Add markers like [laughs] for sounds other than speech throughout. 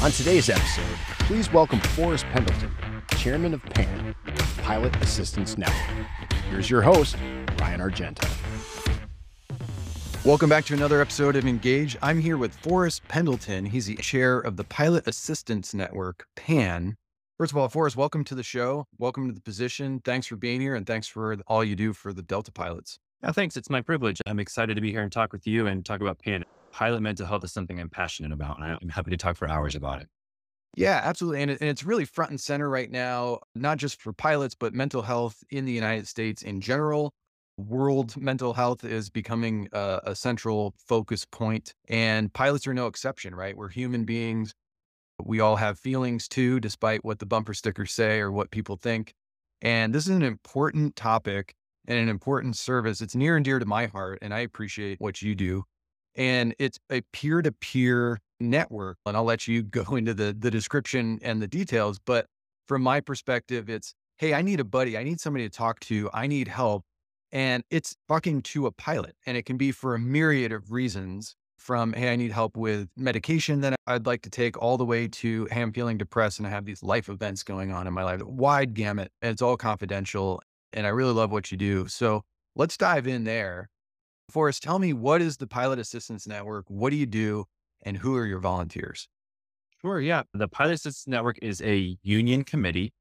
On today's episode, please welcome Forrest Pendleton, Chairman of PAN, Pilot Assistance Network. Here's your host, Ryan Argenta. Welcome back to another episode of Engage. I'm here with Forrest Pendleton. He's the chair of the Pilot Assistance Network, PAN. First of all, Forrest, welcome to the show. Welcome to the position. Thanks for being here and thanks for all you do for the Delta pilots. Yeah, thanks. It's my privilege. I'm excited to be here and talk with you and talk about. Pilot mental health is something I'm passionate about, and I'm happy to talk for hours about it. Yeah, absolutely. And, it, and it's really front and center right now, not just for pilots, but mental health in the United States in general. World mental health is becoming a, a central focus point, and pilots are no exception, right? We're human beings. We all have feelings too, despite what the bumper stickers say or what people think. And this is an important topic and an important service. It's near and dear to my heart, and I appreciate what you do and it's a peer-to-peer network. And I'll let you [laughs] go into the the description and the details, but from my perspective, it's hey, I need a buddy, I need somebody to talk to, I need help, and it's talking to a pilot, and it can be for a myriad of reasons. From hey, I need help with medication that I'd like to take, all the way to hey, I'm feeling depressed and I have these life events going on in my life. Wide gamut, and it's all confidential. And I really love what you do. So let's dive in there Forrest, tell me what is the Pilot Assistance Network? What do you do? And who are your volunteers? Sure. Yeah. The Pilot Assistance Network is a union committee,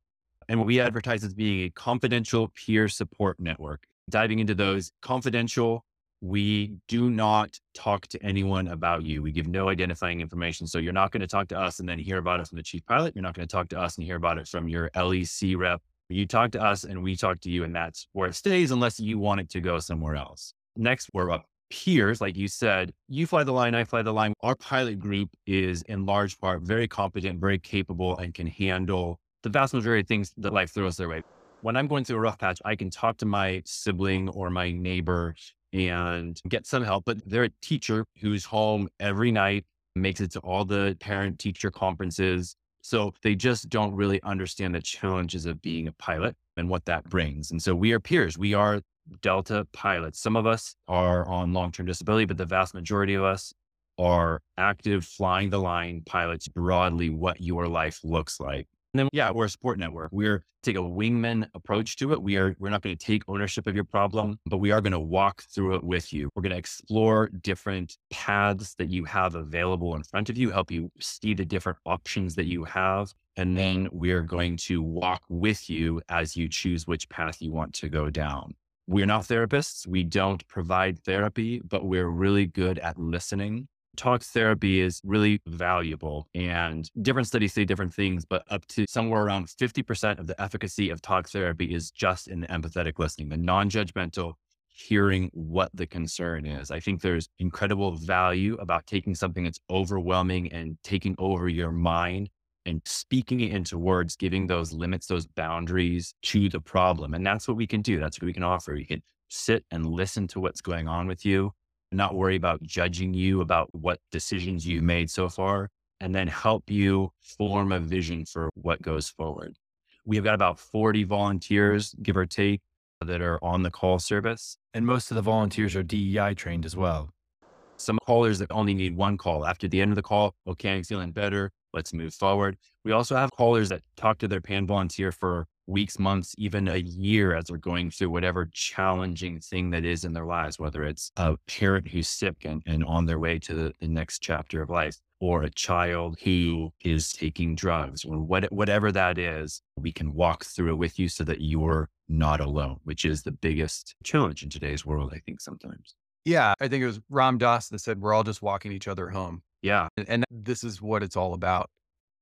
and what we advertise as being a confidential peer support network. Diving into those confidential, we do not talk to anyone about you. We give no identifying information. So you're not going to talk to us and then hear about it from the chief pilot. You're not going to talk to us and hear about it from your LEC rep. You talk to us and we talk to you, and that's where it stays unless you want it to go somewhere else. Next, we're up peers, like you said, you fly the line, I fly the line. Our pilot group is in large part very competent, very capable, and can handle the vast majority of things that life throws their way. When I'm going through a rough patch, I can talk to my sibling or my neighbor and get some help. But they're a teacher who's home every night, makes it to all the parent teacher conferences. So they just don't really understand the challenges of being a pilot and what that brings. And so we are peers. We are Delta pilots. Some of us are on long term disability, but the vast majority of us are active flying the line pilots broadly, what your life looks like. And then, yeah, we're a support network. We're take a wingman approach to it. We are, we're not going to take ownership of your problem, but we are going to walk through it with you. We're going to explore different paths that you have available in front of you, help you see the different options that you have. And then we're going to walk with you as you choose which path you want to go down. We're not therapists. We don't provide therapy, but we're really good at listening. Talk therapy is really valuable, and different studies say different things, but up to somewhere around 50% of the efficacy of talk therapy is just in the empathetic listening, the non judgmental hearing what the concern is. I think there's incredible value about taking something that's overwhelming and taking over your mind and speaking it into words, giving those limits, those boundaries to the problem. And that's what we can do. That's what we can offer. We can sit and listen to what's going on with you, not worry about judging you about what decisions you've made so far, and then help you form a vision for what goes forward. We have got about 40 volunteers, give or take, that are on the call service. And most of the volunteers are DEI trained as well. Some callers that only need one call. After the end of the call, okay, I'm feeling better let's move forward. We also have callers that talk to their PAN volunteer for weeks, months, even a year as they're going through whatever challenging thing that is in their lives, whether it's a parent who's sick and, and on their way to the, the next chapter of life, or a child who is taking drugs, or what, whatever that is, we can walk through it with you so that you're not alone, which is the biggest challenge in today's world, I think, sometimes. Yeah, I think it was Ram Dass that said, We're all just walking each other home. Yeah. And this is what it's all about.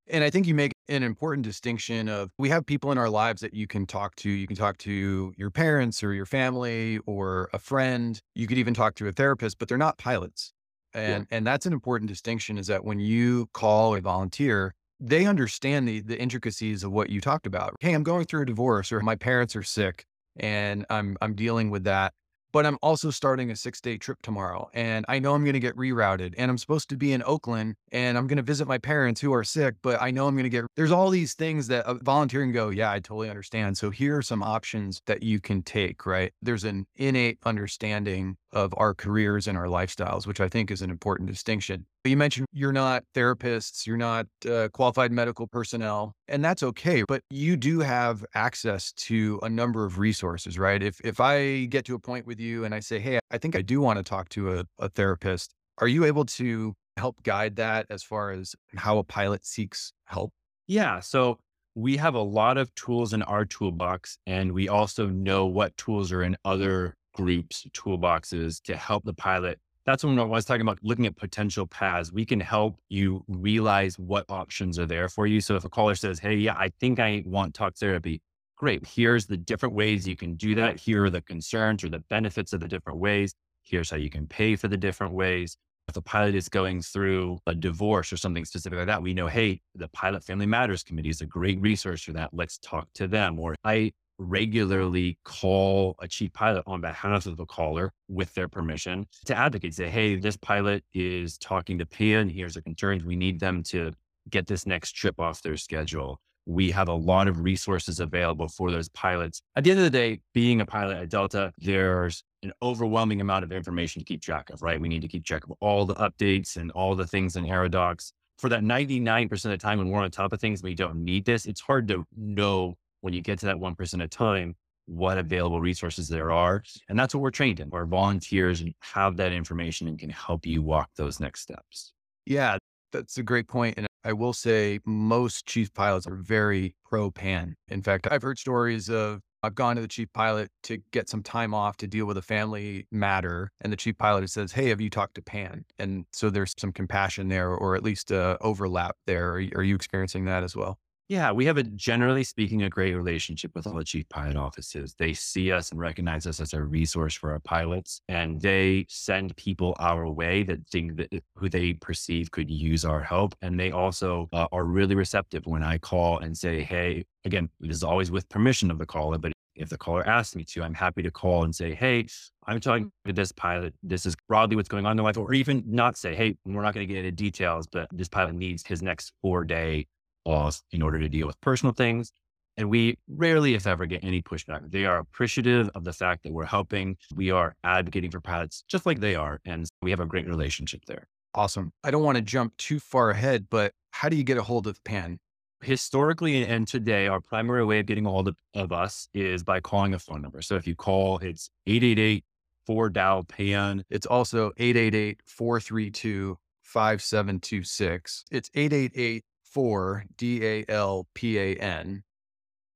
And I think you make an important distinction of we have people in our lives that you can talk to. You can talk to your parents or your family or a friend. You could even talk to a therapist, but they're not pilots. And yeah. and that's an important distinction is that when you call a volunteer, they understand the the intricacies of what you talked about. Hey, I'm going through a divorce or my parents are sick and I'm I'm dealing with that. But I'm also starting a six day trip tomorrow and I know I'm going to get rerouted and I'm supposed to be in Oakland and I'm going to visit my parents who are sick, but I know I'm going to get, there's all these things that a volunteer can go, yeah, I totally understand. So here are some options that you can take, right? There's an innate understanding of our careers and our lifestyles, which I think is an important distinction. You mentioned you're not therapists, you're not uh, qualified medical personnel, and that's okay. But you do have access to a number of resources, right? If if I get to a point with you and I say, "Hey, I think I do want to talk to a, a therapist," are you able to help guide that as far as how a pilot seeks help? Yeah. So we have a lot of tools in our toolbox, and we also know what tools are in other groups, toolboxes to help the pilot. That's when I was talking about looking at potential paths. We can help you realize what options are there for you. So if a caller says, Hey, yeah, I think I want talk therapy, great. Here's the different ways you can do that. Here are the concerns or the benefits of the different ways. Here's how you can pay for the different ways. If a pilot is going through a divorce or something specific like that, we know, hey, the Pilot Family Matters Committee is a great resource for that. Let's talk to them. Or I regularly call a chief pilot on behalf of the caller with their permission to advocate, say, hey, this pilot is talking to PAN. Here's the concerns. We need them to get this next trip off their schedule. We have a lot of resources available for those pilots. At the end of the day, being a pilot at Delta, there's an overwhelming amount of information to keep track of, right? We need to keep track of all the updates and all the things in Aerodocs. For that 99% of the time when we're on top of things, we don't need this. It's hard to know when you get to that 1% of time, what available resources there are. And that's what we're trained in. Our volunteers have that information and can help you walk those next steps. Yeah, that's a great point. And I will say most chief pilots are very pro pan. In fact, I've heard stories of I've gone to the chief pilot to get some time off to deal with a family matter. And the chief pilot says, Hey, have you talked to Pan? And so there's some compassion there, or at least uh, overlap there. Are you experiencing that as well? Yeah, we have a generally speaking a great relationship with all the chief pilot offices. They see us and recognize us as a resource for our pilots, and they send people our way that think that who they perceive could use our help. And they also uh, are really receptive when I call and say, "Hey, again, this is always with permission of the caller, but if the caller asks me to, I'm happy to call and say, Hey, I'm talking to this pilot. This is broadly what's going on in the life, or even not say, Hey, we're not going to get into details, but this pilot needs his next four day laws in order to deal with personal things. And we rarely, if ever, get any pushback. They are appreciative of the fact that we're helping. We are advocating for pilots just like they are. And we have a great relationship there. Awesome. I don't want to jump too far ahead, but how do you get a hold of PAN? Historically and today, our primary way of getting a hold of, of us is by calling a phone number. So if you call, it's 888 4 DAL PAN. It's also 888 432 5726. It's 888 for D A L P A N,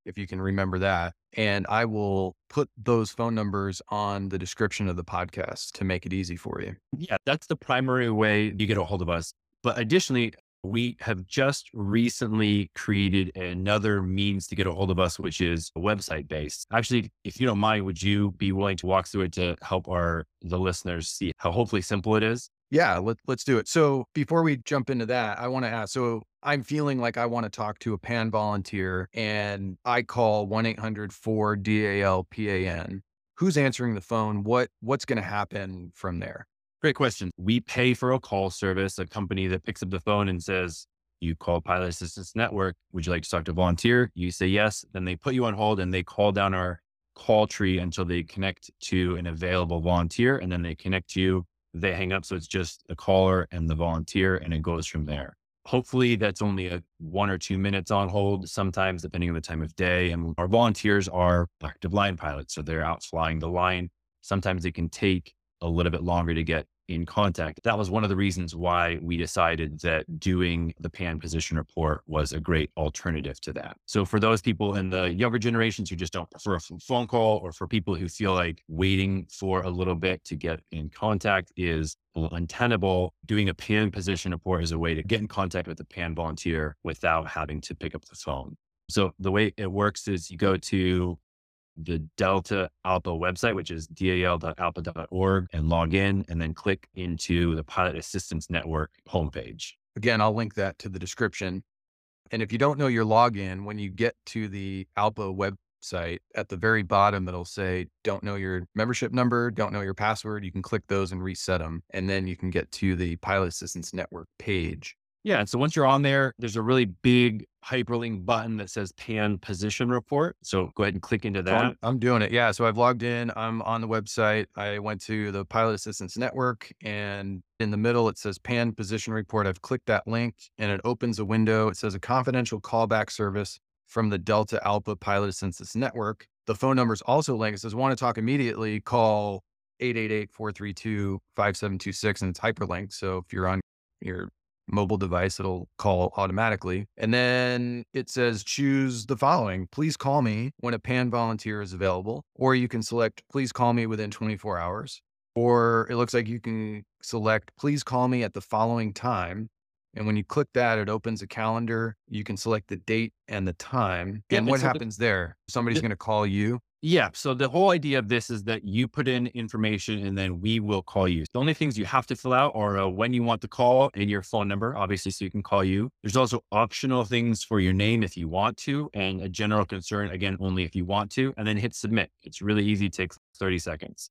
if you can remember that. And I will put those phone numbers on the description of the podcast to make it easy for you. Yeah, that's the primary way you get a hold of us. But additionally, we have just recently created another means to get a hold of us, which is a website based. Actually, if you don't mind, would you be willing to walk through it to help our the listeners see how hopefully simple it is? Yeah, let, let's do it. So before we jump into that, I want to ask so I'm feeling like I want to talk to a PAN volunteer and I call 1 800 4 DAL PAN. Who's answering the phone? What What's going to happen from there? Great question. We pay for a call service, a company that picks up the phone and says, You call Pilot Assistance Network. Would you like to talk to a volunteer? You say yes. Then they put you on hold and they call down our call tree until they connect to an available volunteer. And then they connect you they hang up. So it's just the caller and the volunteer, and it goes from there. Hopefully, that's only a one or two minutes on hold, sometimes depending on the time of day. And our volunteers are active line pilots. So they're out flying the line. Sometimes it can take a little bit longer to get in contact. That was one of the reasons why we decided that doing the pan position report was a great alternative to that. So for those people in the younger generations who just don't prefer a phone call or for people who feel like waiting for a little bit to get in contact is untenable, doing a pan position report is a way to get in contact with the pan volunteer without having to pick up the phone. So the way it works is you go to the Delta ALPA website, which is dal.alpa.org, and log in and then click into the Pilot Assistance Network homepage. Again, I'll link that to the description. And if you don't know your login, when you get to the web website, at the very bottom, it'll say, don't know your membership number, don't know your password. You can click those and reset them. And then you can get to the Pilot Assistance Network page. Yeah. And so once you're on there, there's a really big hyperlink button that says pan position report. So go ahead and click into that. I'm, I'm doing it. Yeah. So I've logged in. I'm on the website. I went to the Pilot Assistance Network and in the middle, it says pan position report. I've clicked that link and it opens a window. It says a confidential callback service from the Delta ALPA Pilot Assistance Network. The phone number is also linked. It says, want to talk immediately, call 888-432-5726 and it's hyperlinked. So if you're on your mobile device, it'll call automatically. And then it says choose the following. Please call me when a PAN volunteer is available, or you can select please call me within 24 hours. Or it looks like you can select please call me at the following time. And when you click that, it opens a calendar. You can select the date and the time. Yeah, and what so the- happens there? Somebody's the- going to call you. Yeah. So the whole idea of this is that you put in information and then we will call you. The only things you have to fill out are uh, when you want to call and your phone number, obviously, so you can call you. There's also optional things for your name if you want to, and a general concern, again, only if you want to, and then hit submit. It's really easy, takes 30 seconds.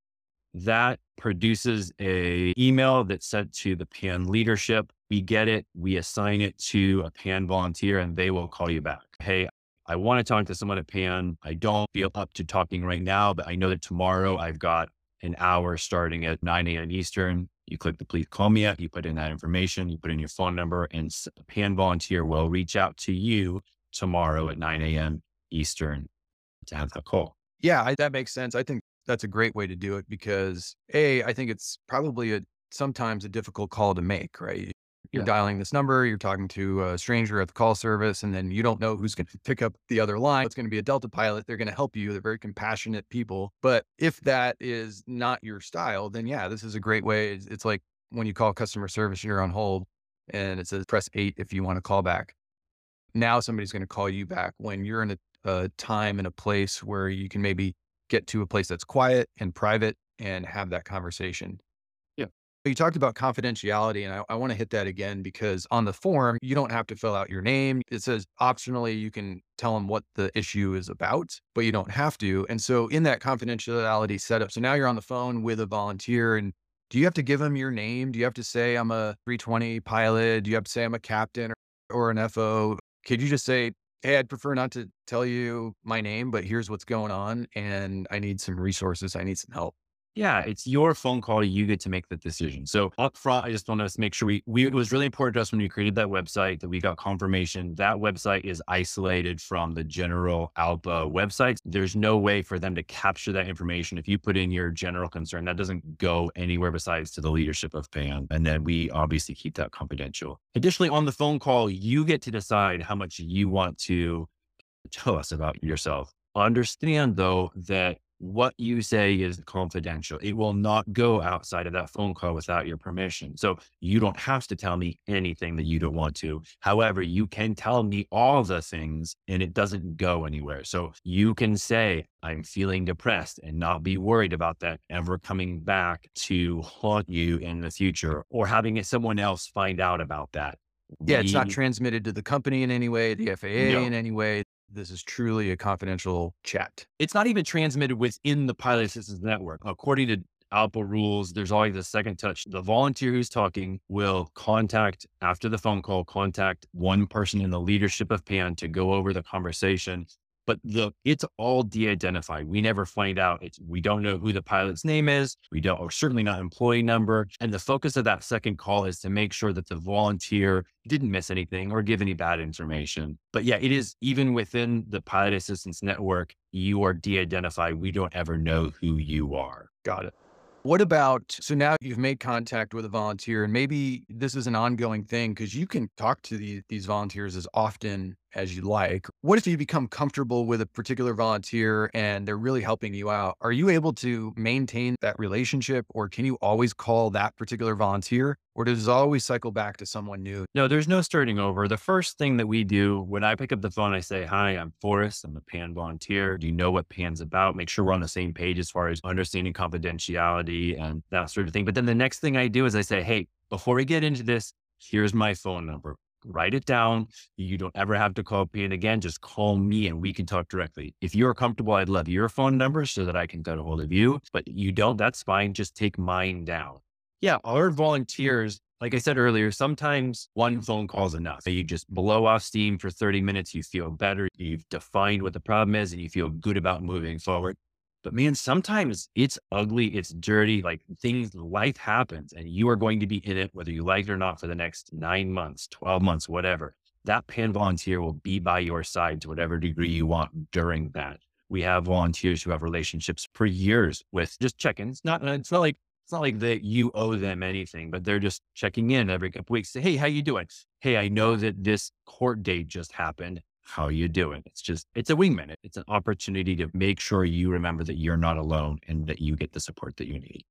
That produces a email that's sent to the PAN leadership. We get it, we assign it to a PAN volunteer, and they will call you back. Hey, I want to talk to someone at PAN. I don't feel up to talking right now, but I know that tomorrow I've got an hour starting at 9 a.m. Eastern. You click the please call me up, you put in that information, you put in your phone number, and PAN volunteer will reach out to you tomorrow at 9 a.m. Eastern to have that call. Yeah, I, that makes sense. I think that's a great way to do it because a, I think it's probably a sometimes a difficult call to make, right? You're Yeah. dialing this number, you're talking to a stranger at the call service, and then you don't know who's going to pick up the other line. It's going to be a Delta pilot. They're going to help you. They're very compassionate people. But if that is not your style, then yeah, this is a great way. It's, it's like when you call customer service, you're on hold and it says press eight if you want to call back. Now somebody's going to call you back when you're in a, a time and a place where you can maybe get to a place that's quiet and private and have that conversation. You talked about confidentiality, and I, I want to hit that again because on the form, you don't have to fill out your name. It says optionally, you can tell them what the issue is about, but you don't have to. And so, in that confidentiality setup, so now you're on the phone with a volunteer, and do you have to give them your name? Do you have to say, I'm a 320 pilot? Do you have to say, I'm a captain or, or an FO? Could you just say, Hey, I'd prefer not to tell you my name, but here's what's going on. And I need some resources. I need some help. Yeah, it's your phone call. You get to make the decision. So up front, I just want to make sure we, we, it was really important to us when we created that website that we got confirmation that website is isolated from the general ALPA websites. There's no way for them to capture that information. If you put in your general concern, that doesn't go anywhere besides to the leadership of PAN. And then we obviously keep that confidential. Additionally, on the phone call, you get to decide how much you want to tell us about yourself. Understand though that what you say is confidential. It will not go outside of that phone call without your permission. So you don't have to tell me anything that you don't want to. However, you can tell me all the things and it doesn't go anywhere. So you can say, I'm feeling depressed and not be worried about that ever coming back to haunt you in the future or having someone else find out about that. Yeah, it's not transmitted to the company in any way, the FAA No. in any way. This is truly a confidential chat. it's not even transmitted within the pilot assistance network. According to ALPA rules, there's always a second touch. The volunteer who's talking will contact after the phone call, contact one person in the leadership of PAN to go over the conversation. But the it's all de-identified. We never find out. It's we don't know who the pilot's name is. We don't, or certainly not employee number. And the focus of that second call is to make sure that the volunteer didn't miss anything or give any bad information. But yeah, it is even within the pilot assistance network, you are de-identified. We don't ever know who you are. Got it. What about so now you've made contact with a volunteer and maybe this is an ongoing thing because you can talk to these these volunteers as often as you like. What if you become comfortable with a particular volunteer and they're really helping you out? Are you able to maintain that relationship or can you always call that particular volunteer or does it always cycle back to someone new? No, there's no starting over. The first thing that we do when I pick up the phone, I say, Hi, I'm Forrest. I'm a PAN volunteer. Do you know what PAN's about? Make sure we're on the same page as far as understanding confidentiality and that sort of thing. But then the next thing I do is I say, Hey, before we get into this, here's my phone number. Write it down. You don't ever have to call PAN again. Just call me and we can talk directly. If you're comfortable, I'd love your phone number so that I can get a hold of you. But you don't, that's fine. Just take mine down. Yeah, our volunteers, like I said earlier, sometimes one phone call is enough. You just blow off steam for 30 minutes. You feel better. You've defined what the problem is and you feel good about moving forward. But man, sometimes it's ugly, it's dirty, like things, life happens, and you are going to be in it, whether you like it or not, for the next nine months, 12 months, whatever. That PAN volunteer will be by your side to whatever degree you want during that. We have volunteers who have relationships for years with just check-ins. Not, uh, it's not like it's not like that you owe them anything, but they're just checking in every couple weeks. Say, hey, how you doing? Hey, I know that this court date just happened how you doing? It's just, it's a wingman. It's an opportunity to make sure you remember that you're not alone and that you get the support that you need.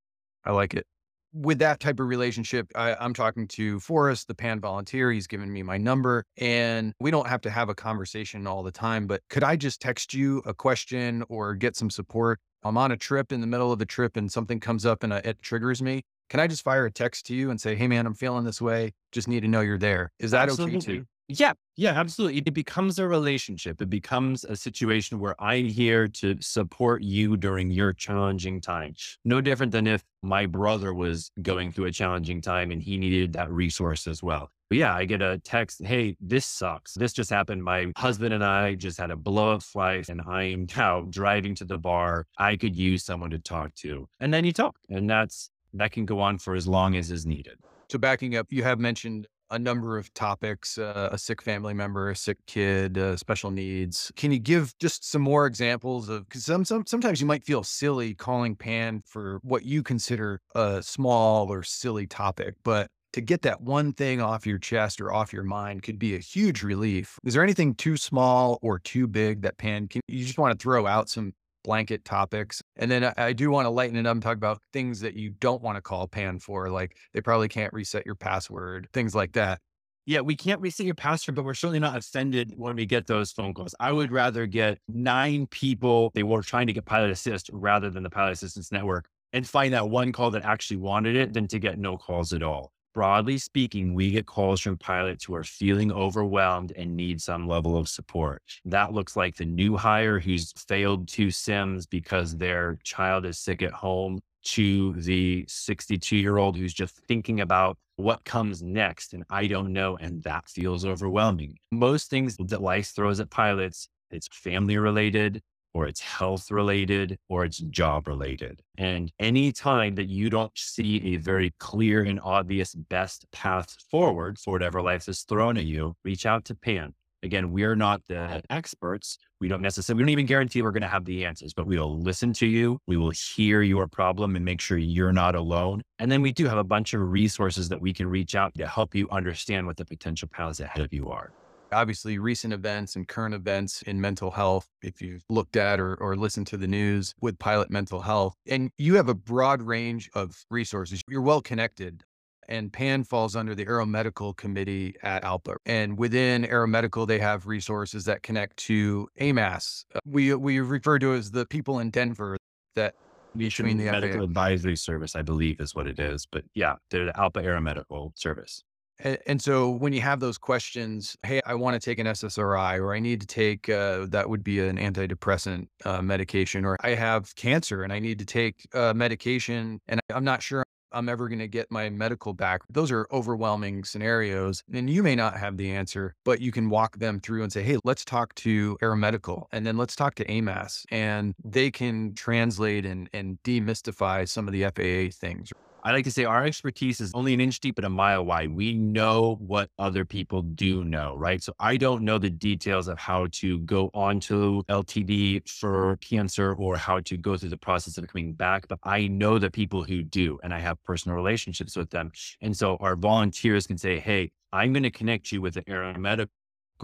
I like it. With that type of relationship, I, I'm talking to Forrest, the PAN volunteer. He's given me my number, and we don't have to have a conversation all the time. But could I just text you a question or get some support? I'm on a trip in the middle of the trip and something comes up and uh, it triggers me. Can I just fire a text to you and say, hey, man, I'm feeling this way. Just need to know you're there. Is that Absolutely. okay too? Yeah, yeah, absolutely. It becomes a relationship. It becomes a situation where I'm here to support you during your challenging time. No different than if my brother was going through a challenging time and he needed that resource as well. But yeah, I get a text, hey, this sucks. This just happened. My husband and I just had a blow up flight and I'm now driving to the bar. I could use someone to talk to. And then you talk. And that's that can go on for as long as is needed. So backing up, you have mentioned a number of topics uh, a sick family member, a sick kid, uh, special needs. Can you give just some more examples of because some, some, sometimes you might feel silly calling PAN for what you consider a small or silly topic, but to get that one thing off your chest or off your mind could be a huge relief. Is there anything too small or too big that PAN can you just want to throw out some blanket topics. And then I, I do want to lighten it up and talk about things that you don't want to call PAN for, like they probably can't reset your password, things like that. Yeah, we can't reset your password, but we're certainly not offended when we get those phone calls. I would rather get nine people they were trying to get Pilot Assist rather than the Pilot Assistance Network and find that one call that actually wanted it than to get no calls at all broadly speaking, we get calls from pilots who are feeling overwhelmed and need some level of support. That looks like the new hire who's failed two sims because their child is sick at home to the 62 year old who's just thinking about what comes next. And I don't know. And that feels overwhelming. Most things that life throws at pilots, it's family related, or it's health related or it's job related. And any time that you don't see a very clear and obvious best path forward for whatever life is thrown at you, reach out to PAN. Again, we're not the experts. We don't necessarily, we don't even guarantee we're going to have the answers, but we will listen to you. We will hear your problem and make sure you're not alone. And then we do have a bunch of resources that we can reach out to help you understand what the potential paths ahead of you are obviously recent events and current events in mental health, if you've looked at or, or listened to the news with pilot mental health, and you have a broad range of resources. You're well connected. And PAN falls under the Aeromedical Committee at ALPA. And within Aeromedical, they have resources that connect to AMAS. Uh, we, we refer to as the people in Denver that between the medical FAA. advisory service, I believe is what it is. But yeah, they're the ALPA Aeromedical Service. And, and, so when you have those questions, hey, I want to take an SSRI or I need to take, uh, that would be an antidepressant uh, medication, or I have cancer and I need to take uh, medication and I'm not sure I'm ever going to get my medical back. Those are overwhelming scenarios. And you may not have the answer, but you can walk them through and say, hey, let's talk to Aeromedical and then let's talk to AMAS. And they can translate and, and demystify some of the FAA things. I like to say our expertise is only an inch deep but a mile wide. We know what other people do know, right? So I don't know the details of how to go onto LTD for cancer or how to go through the process of coming back, but I know the people who do, and I have personal relationships with them. And so our volunteers can say, Hey, I'm going to connect you with an aeromedical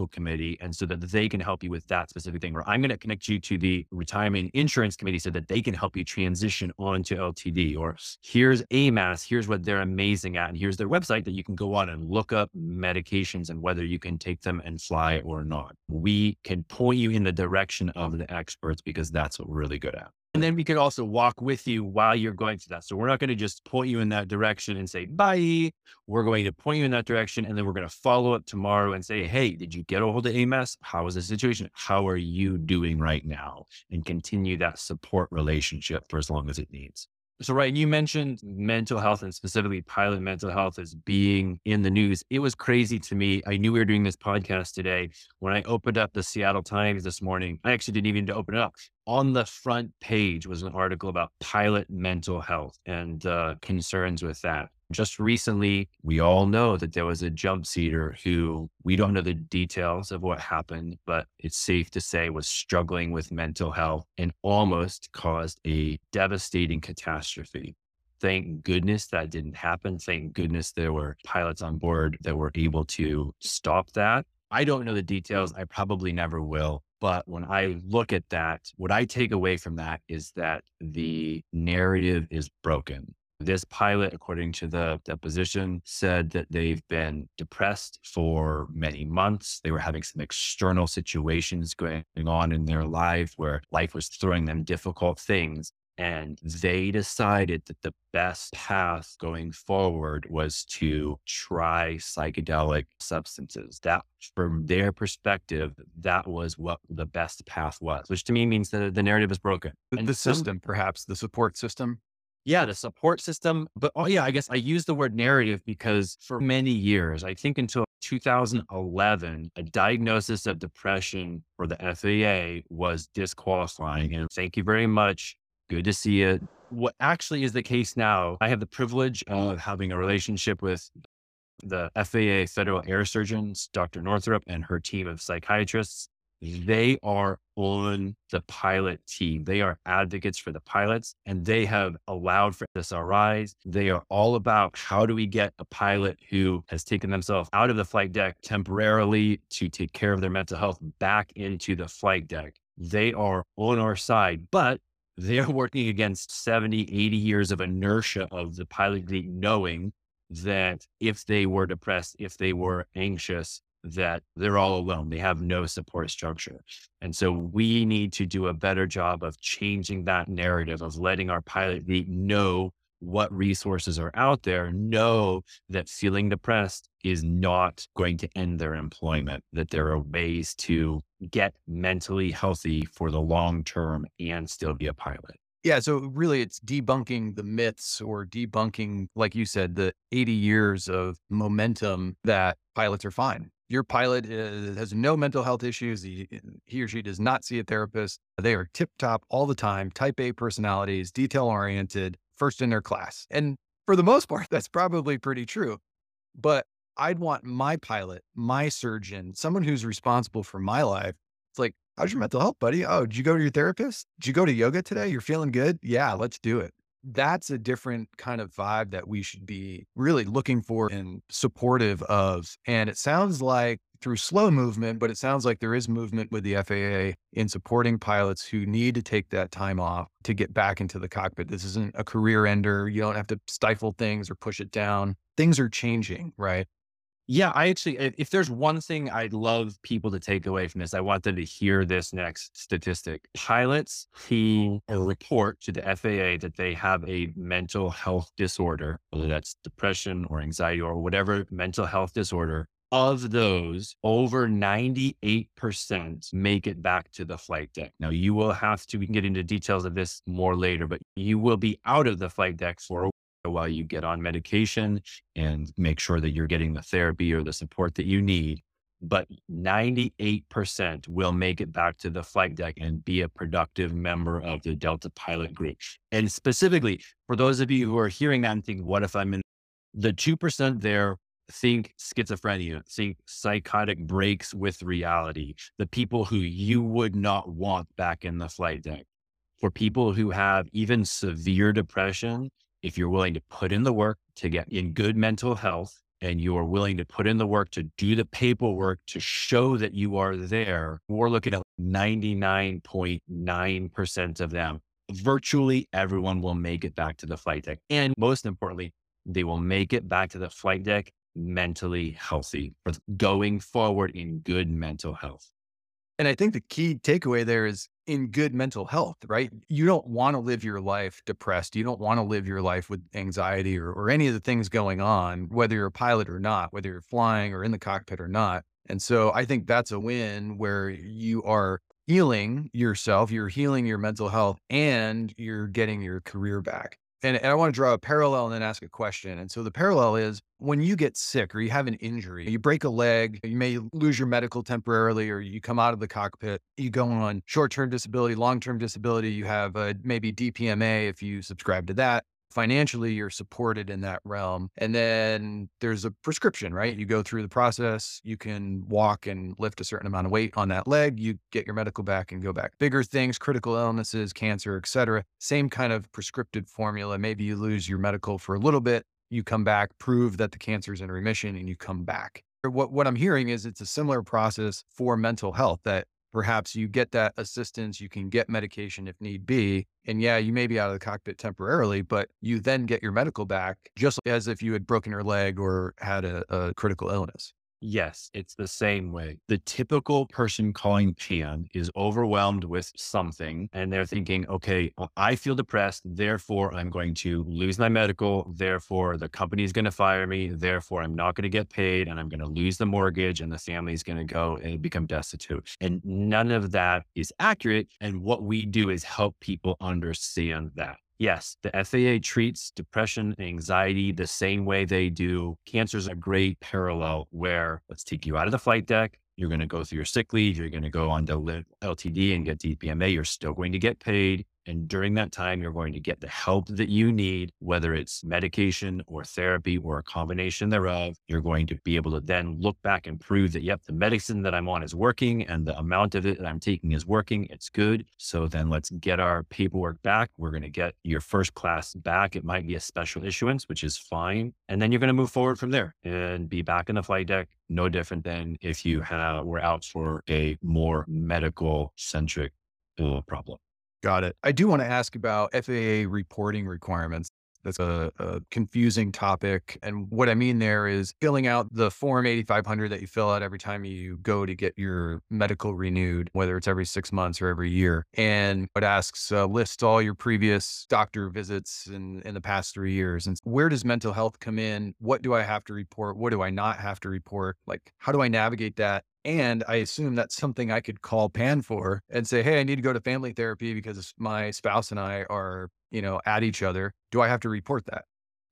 committee and so that they can help you with that specific thing. Or I'm going to connect you to the retirement insurance committee so that they can help you transition onto LTD. Or here's AMAS, here's what they're amazing at. And here's their website that you can go on and look up medications and whether you can take them and fly or not. We can point you in the direction of the experts because that's what we're really good at. And then we can also walk with you while you're going through that. So we're not going to just point you in that direction and say, bye. We're going to point you in that direction. And then we're going to follow up tomorrow and say, hey, did you get a hold of AMS? How is the situation? How are you doing right now? And continue that support relationship for as long as it needs. So, right, you mentioned mental health and specifically pilot mental health as being in the news. It was crazy to me. I knew we were doing this podcast today. When I opened up the Seattle Times this morning, I actually didn't even need to open it up. On the front page was an article about pilot mental health and uh, concerns with that. Just recently, we all know that there was a jump seater who we don't know the details of what happened, but it's safe to say was struggling with mental health and almost caused a devastating catastrophe. Thank goodness that didn't happen. Thank goodness there were pilots on board that were able to stop that. I don't know the details. I probably never will. But when I look at that, what I take away from that is that the narrative is broken. This pilot, according to the deposition, said that they've been depressed for many months. They were having some external situations going on in their life where life was throwing them difficult things. And they decided that the best path going forward was to try psychedelic substances. That, from their perspective, that was what the best path was, which to me means that the narrative is broken. The, the system, perhaps, the support system yeah, the support system. But oh, yeah, I guess I use the word narrative because for many years, I think until 2011, a diagnosis of depression for the FAA was disqualifying. And thank you very much. Good to see it. What actually is the case now, I have the privilege of having a relationship with the FAA Federal Air Surgeons, Dr. Northrup, and her team of psychiatrists they are on the pilot team. They are advocates for the pilots and they have allowed for arise. They are all about how do we get a pilot who has taken themselves out of the flight deck temporarily to take care of their mental health back into the flight deck. They are on our side, but they are working against 70, 80 years of inertia of the pilot knowing that if they were depressed, if they were anxious, that they're all alone. They have no support structure. And so we need to do a better job of changing that narrative of letting our pilot know what resources are out there, know that feeling depressed is not going to end their employment, that there are ways to get mentally healthy for the long term and still be a pilot. Yeah. So really, it's debunking the myths or debunking, like you said, the 80 years of momentum that pilots are fine your pilot is, has no mental health issues. He, he or she does not see a therapist. They are tip top all the time, type A personalities, detail oriented, first in their class. And for the most [laughs] part, that's probably pretty true. But I'd want my pilot, my surgeon, someone who's responsible for my life. It's like, how's your mental health, buddy? Oh, did you go to your therapist? Did you go to yoga today? You're feeling good? Yeah, let's do it that's a different kind of vibe that we should be really looking for and supportive of. And it sounds like through slow movement, but it sounds like there is movement with the FAA in supporting pilots who need to take that time off to get back into the cockpit. This isn't a career ender. You don't have to stifle things or push it down. Things are changing, right? Yeah, I actually, if there's one thing I'd love people to take away from this, I want them to hear this next statistic. Pilots who mm-hmm. report to the FAA that they have a mental health disorder, whether that's depression or anxiety or whatever mental health disorder, of those, over 98% make it back to the flight deck. Now, you will have to, we can get into details of this more later, but you will be out of the flight deck for while you get on medication and make sure that you're getting the therapy or the support that you need. But 98% will make it back to the flight deck and be a productive member of the Delta pilot group. And specifically, for those of you who are hearing that and think, what if I'm in the 2% there? Think schizophrenia, think psychotic breaks with reality, the people who you would not want back in the flight deck. For people who have even severe depression, if you're willing to put in the work to get in good mental health and you are willing to put in the work to do the paperwork to show that you are there, we're looking at 99.9% of them. Virtually everyone will make it back to the flight deck. And most importantly, they will make it back to the flight deck mentally healthy going forward in good mental health. And I think the key takeaway there is in good mental health, right? You don't want to live your life depressed. You don't want to live your life with anxiety or, or any of the things going on, whether you're a pilot or not, whether you're flying or in the cockpit or not. And so I think that's a win where you are healing yourself, you're healing your mental health, and you're getting your career back. And, and I want to draw a parallel and then ask a question. And so the parallel is when you get sick or you have an injury, you break a leg, you may lose your medical temporarily, or you come out of the cockpit, you go on short term disability, long term disability, you have uh, a, maybe DPMA if you subscribe to that financially you're supported in that realm. And then there's a prescription, right? You go through the process, you can walk and lift a certain amount of weight on that leg, you get your medical back and go back. Bigger things, critical illnesses, cancer, etc. Same kind of prescripted formula. Maybe you lose your medical for a little bit, you come back, prove that the cancer is in remission and you come back. What what I'm hearing is it's a similar process for mental health that perhaps you get that assistance, you can get medication if need be. And yeah, you may be out of the cockpit temporarily, but you then get your medical back just as if you had broken your leg or had a, a critical illness. Yes, it's the same way. The typical person calling PAN is overwhelmed with something and they're thinking, okay, well, I feel depressed. Therefore, I'm going to lose my medical. Therefore, the company is going to fire me. Therefore, I'm not going to get paid and I'm going to lose the mortgage and the family is going to go and become destitute. And none of that is accurate. And what we do is help people understand that. Yes, the FAA treats depression and anxiety the same way they do cancer is a great parallel where let's take you out of the flight deck. You're going to go through your sick leave. You're going to go on to LTD and get DPMA. You're still going to get paid. And during that time, you're going to get the help that you need, whether it's medication or therapy or a combination thereof. You're going to be able to then look back and prove that, yep, the medicine that I'm on is working and the amount of it that I'm taking is working. It's good. So then let's get our paperwork back. We're going to get your first class back. It might be a special issuance, which is fine. And then you're going to move forward from there and be back in the flight deck. No different than if you have, were out for a more medical centric uh, problem. Got it. I do want to ask about FAA reporting requirements. That's a, a, confusing topic. And what I mean there is filling out the Form 8500 that you fill out every time you go to get your medical renewed, whether it's every six months or every year. And it asks, uh, list all your previous doctor visits in, in the past three years. And where does mental health come in? What do I have to report? What do I not have to report? Like, how do I navigate that? And I assume that's something I could call PAN for and say, hey, I need to go to family therapy because my spouse and I are, you know, at each other. Do I have to report that?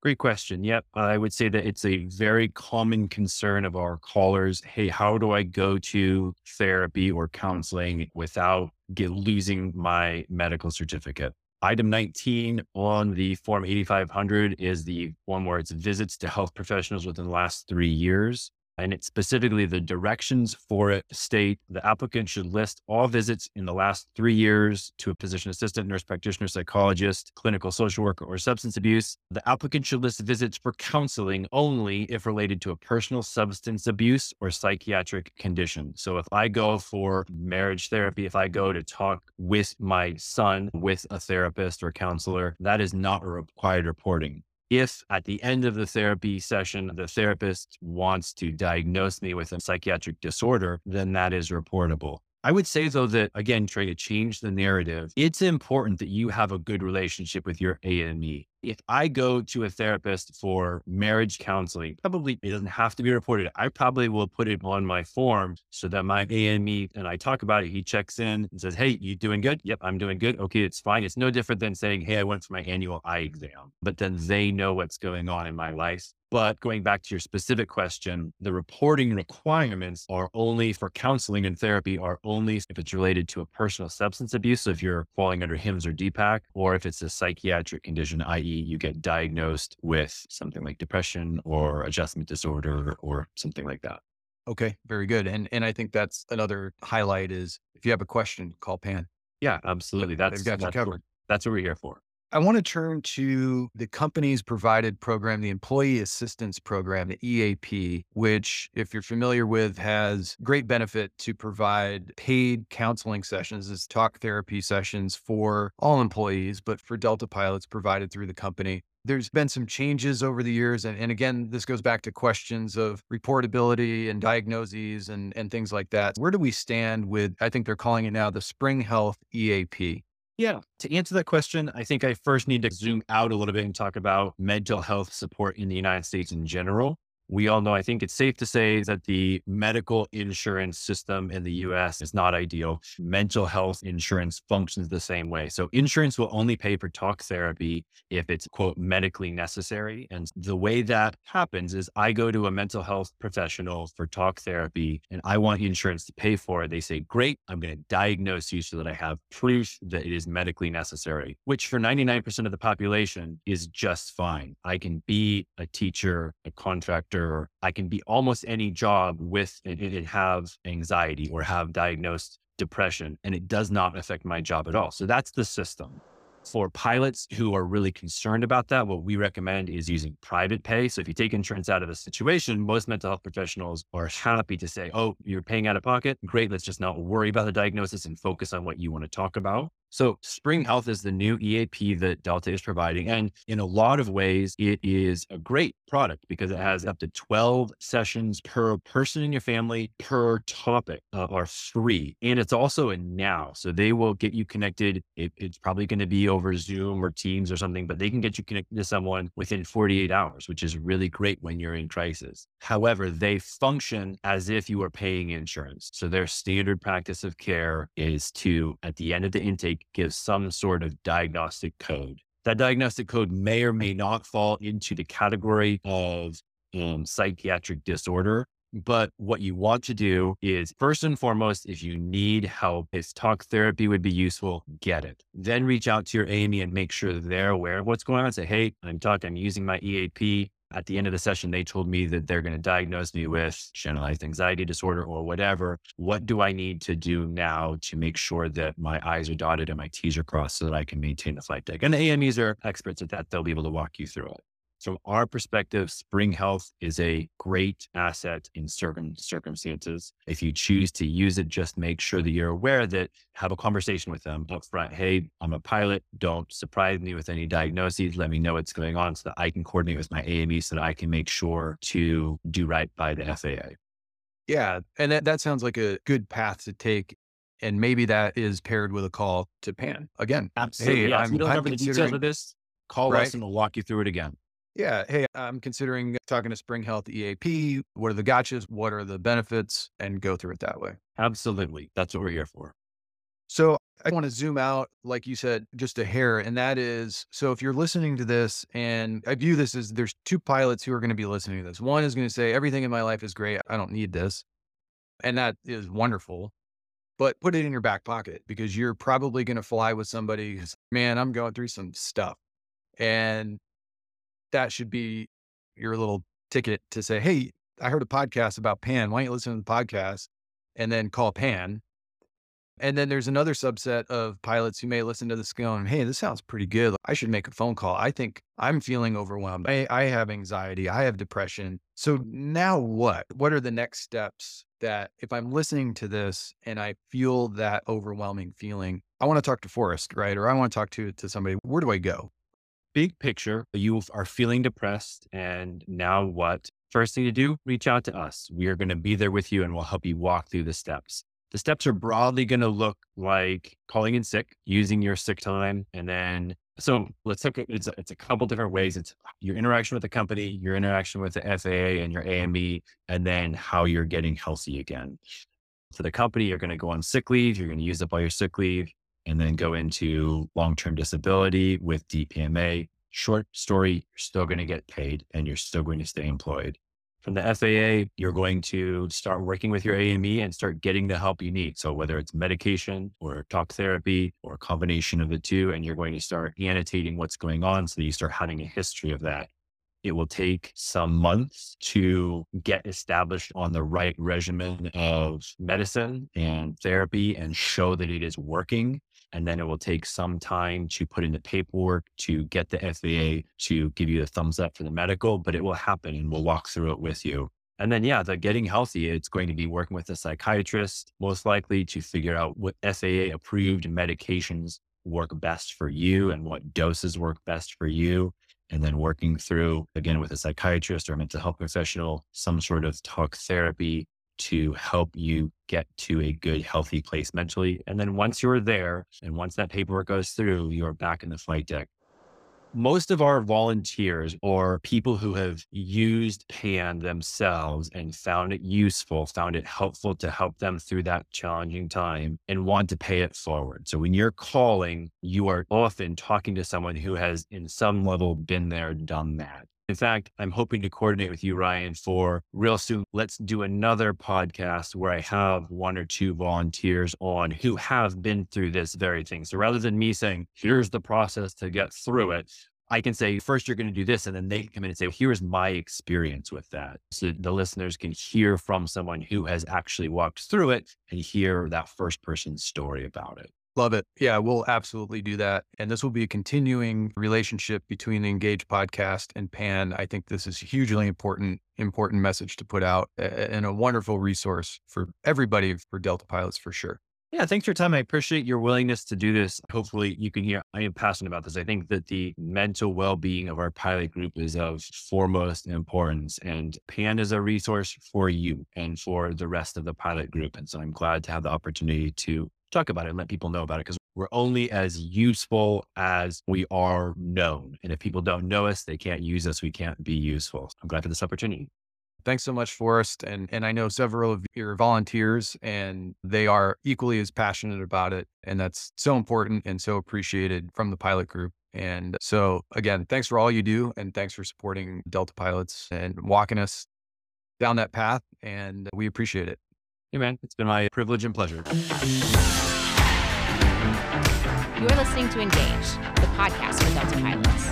Great question. Yep. I would say that it's a very common concern of our callers. Hey, how do I go to therapy or counseling without get, losing my medical certificate? Item 19 on the Form 8500 is the one where it's visits to health professionals within the last three years and it's specifically the directions for it state the applicant should list all visits in the last three years to a physician assistant, nurse practitioner, psychologist, clinical social worker, or substance abuse. The applicant should list visits for counseling only if related to a personal substance abuse or psychiatric condition. So if I go for marriage therapy, if I go to talk with my son with a therapist or counselor, that is not required reporting. If at the end of the therapy session, the therapist wants to diagnose me with a psychiatric disorder, then that is reportable. I would say, though, that again, trying to change the narrative, it's important that you have a good relationship with your AME if I go to a therapist for marriage counseling, probably it doesn't have to be reported. I probably will put it on my form so that my AME and I talk about it. He checks in and says, Hey, you doing good? Yep, I'm doing good. Okay, it's fine. It's no different than saying, Hey, I went for my annual eye exam, but then they know what's going on in my life. But going back to your specific question, the reporting requirements are only for counseling and therapy are only if it's related to a personal substance abuse. So if you're falling under HIMS or DPAC, or if it's a psychiatric condition, i.e., you get diagnosed with something like depression or adjustment disorder or something like that. Okay, very good. And and I think that's another highlight is if you have a question, call Pan. Yeah, absolutely. That's They've got that's, covered. That's what we're here for. I want to turn to the company's provided program, the Employee Assistance Program, the EAP, which, if you're familiar with, has great benefit to provide paid counseling sessions as talk therapy sessions for all employees, but for Delta pilots provided through the company. There's been some changes over the years. And, and again, this goes back to questions of reportability and diagnoses and, and things like that. Where do we stand with, I think they're calling it now the Spring Health EAP? Yeah. To answer that question, I think I first need to zoom out a little bit and talk about mental health support in the United States in general we all know, I think it's safe to say that the medical insurance system in the mm-hmm. US is not ideal. Mental health insurance functions the same way. So insurance will only pay for talk therapy if it's quote medically necessary. And the way that happens is I go to a mental health professional for talk therapy and I want insurance to pay for it. They say, great, I'm going to diagnose you so that I have proof that it is medically necessary, which for 99% of the population is just fine. I can be a teacher, a contractor, I can be almost any job with and, and have anxiety or have diagnosed depression, and it does not affect my job at all. So that's the system. For pilots who are really concerned about that, what we recommend is using private pay. So if you take insurance out of the situation, most mental health professionals are happy to say, oh, you're paying out of pocket. Great. Let's just not worry about the diagnosis and focus on what you want to talk about. So Spring Health is the new EAP that Delta is providing. And in a lot of ways, it is a great product because it has up to 12 sessions per person in your family per topic uh, free. And it's also a now. So they will get you connected. It, it's probably going to be over Zoom or Teams or something, but they can get you connected to someone within 48 hours, which is really great when you're in crisis. However, they function as if you are paying insurance. So their standard practice of care is to, at the end of the intake, give some sort of diagnostic code. That diagnostic code may or may not fall into the category of um, psychiatric disorder. But what you want to do is first and foremost, if you need help, if talk therapy would be useful, get it. Then reach out to your AME and make sure they're aware of what's going on. Say, hey, I'm talking, I'm using my EAP at the end of the session, they told me that they're going to diagnose me with generalized anxiety disorder or whatever. What do I need to do now to make sure that my I's are dotted and my T's are crossed so that I can maintain the flight deck? And the AMEs are experts at that. They'll be able to walk you through it. From our perspective, Spring Health is a great asset in certain circumstances. If you choose to use it, just make sure that you're aware that have a conversation with them up front. Hey, I'm a pilot. Don't surprise me with any diagnoses. Let me know what's going on so that I can coordinate with my AME so that I can make sure to do right by the FAA. Yeah. And that, that sounds like a good path to take and maybe that is paired with a call to Pan again. Absolutely. Hey. I'm, you don't remember the details of this, call right? us and we'll walk you through it again. Yeah. Hey, I'm considering talking to Spring Health EAP. What are the gotchas? What are the benefits? And go through it that way. Absolutely. That's what we're here for. So I want to zoom out, like you said, just a hair. And that is so if you're listening to this, and I view this as there's two pilots who are going to be listening to this. One is going to say, everything in my life is great. I don't need this. And that is wonderful. But put it in your back pocket because you're probably going to fly with somebody who's, man, I'm going through some stuff. And that should be your little ticket to say, Hey, I heard a podcast about Pan. Why don't you listen to the podcast and then call Pan? And then there's another subset of pilots who may listen to this going, Hey, this sounds pretty good. I should make a phone call. I think I'm feeling overwhelmed. I, I have anxiety. I have depression. So now what? What are the next steps that if I'm listening to this and I feel that overwhelming feeling, I want to talk to Forrest, right? Or I want to talk to, to somebody. Where do I go? Big picture, you are feeling depressed and now what? First thing to do, reach out to us. We are going to be there with you and we'll help you walk through the steps. The steps are broadly going to look like calling in sick, using your sick time, and then so let's take it. It's a, it's a couple different ways. It's your interaction with the company, your interaction with the FAA and your AME, and then how you're getting healthy again. For the company, you're going to go on sick leave. You're going to use up all your sick leave and then go into long term disability with DPMA. Short story, you're still going to get paid and you're still going to stay employed. From the FAA, you're going to start working with your AME and start getting the help you need. So, whether it's medication or talk therapy or a combination of the two, and you're going to start annotating what's going on so that you start having a history of that. It will take some months to get established on the right regimen of medicine and therapy and show that it is working and then it will take some time to put in the paperwork to get the FAA to give you a thumbs up for the medical, but it will happen and we'll walk through it with you. And then, yeah, the getting healthy, it's going to be working with a psychiatrist, most likely to figure out what FAA approved medications work best for you and what doses work best for you. and then working through, again, with a psychiatrist or a mental health professional, some sort of talk therapy to help you get to a good, healthy place mentally. And then once you're there and once that paperwork goes through, you're back in the flight deck most of our volunteers or people who have used PAN themselves and found it useful, found it helpful to help them through that challenging time and want to pay it forward. So when you're calling, you are often talking to someone who has, in some level, been there, done that. In fact, I'm hoping to coordinate with you, Ryan, for real soon. Let's do another podcast where I have one or two volunteers on who have been through this very thing. So rather than me saying, here's the process to get through it, I can say, first, you're going to do this. And then they can come in and say, here's my experience with that. So the listeners can hear from someone who has actually walked through it and hear that first person's story about it. Love it. Yeah, we'll absolutely do that. And this will be a continuing relationship between the Engage podcast and PAN. I think this is hugely important, important message to put out and a wonderful resource for everybody for Delta pilots for sure. Yeah, thanks for your time. I appreciate your willingness to do this. Hopefully, you can hear I am passionate about this. I think that the mental well being of our pilot group is of foremost importance, and PAN is a resource for you and for the rest of the pilot group. And so I'm glad to have the opportunity to talk about it and let people know about it because we're only as useful as we are known. And if people don't know us, they can't use us, we can't be useful. I'm glad for this opportunity. Thanks so much, Forrest. And and I know several of your volunteers and they are equally as passionate about it. And that's so important and so appreciated from the pilot group. And so again, thanks for all you do and thanks for supporting Delta pilots and walking us down that path. And we appreciate it. Hey man, it's been my privilege and pleasure. You're listening to Engage, the podcast for Delta pilots.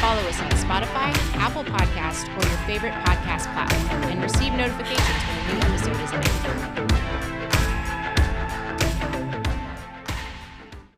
Follow us on Spotify, Apple Podcast, or your favorite podcast platform and receive notifications when a new episode is available.